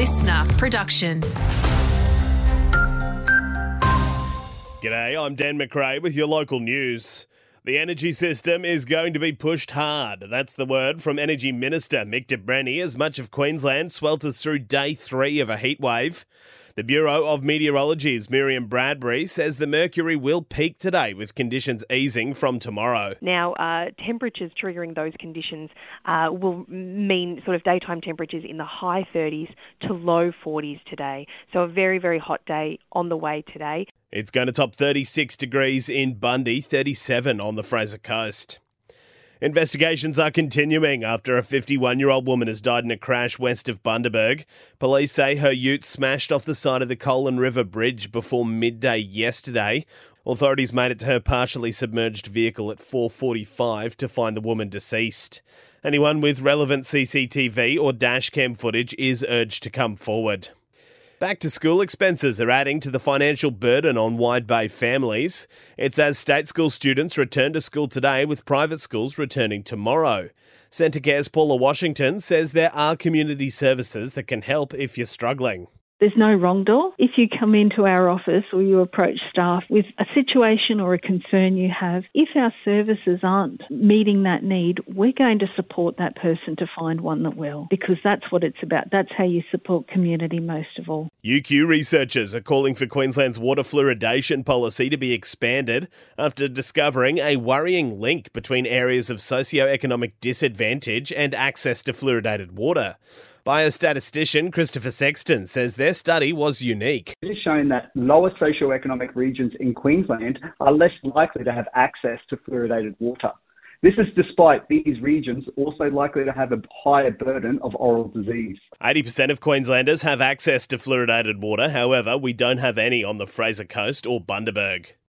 listener production. G'day, I'm Dan McRae with your local news. The energy system is going to be pushed hard. That's the word from Energy Minister Mick de Brenni as much of Queensland swelters through day three of a heatwave. The Bureau of Meteorology's Miriam Bradbury says the mercury will peak today with conditions easing from tomorrow. Now, uh, temperatures triggering those conditions uh, will mean sort of daytime temperatures in the high 30s to low 40s today. So, a very, very hot day on the way today. It's going to top 36 degrees in Bundy, 37 on the Fraser Coast. Investigations are continuing after a 51 year old woman has died in a crash west of Bundaberg. Police say her ute smashed off the side of the Kolan River Bridge before midday yesterday. Authorities made it to her partially submerged vehicle at 4:45 to find the woman deceased. Anyone with relevant CCTV or dashcam footage is urged to come forward. Back to school expenses are adding to the financial burden on Wide Bay families. It's as state school students return to school today, with private schools returning tomorrow. Centrecare's Paula Washington says there are community services that can help if you're struggling. There's no wrong door. If you come into our office or you approach staff with a situation or a concern you have, if our services aren't meeting that need, we're going to support that person to find one that will, because that's what it's about. That's how you support community most of all. UQ researchers are calling for Queensland's water fluoridation policy to be expanded after discovering a worrying link between areas of socio-economic disadvantage and access to fluoridated water. Biostatistician Christopher Sexton says their study was unique. It has shown that lower socioeconomic regions in Queensland are less likely to have access to fluoridated water. This is despite these regions also likely to have a higher burden of oral disease. 80% of Queenslanders have access to fluoridated water, however, we don't have any on the Fraser Coast or Bundaberg.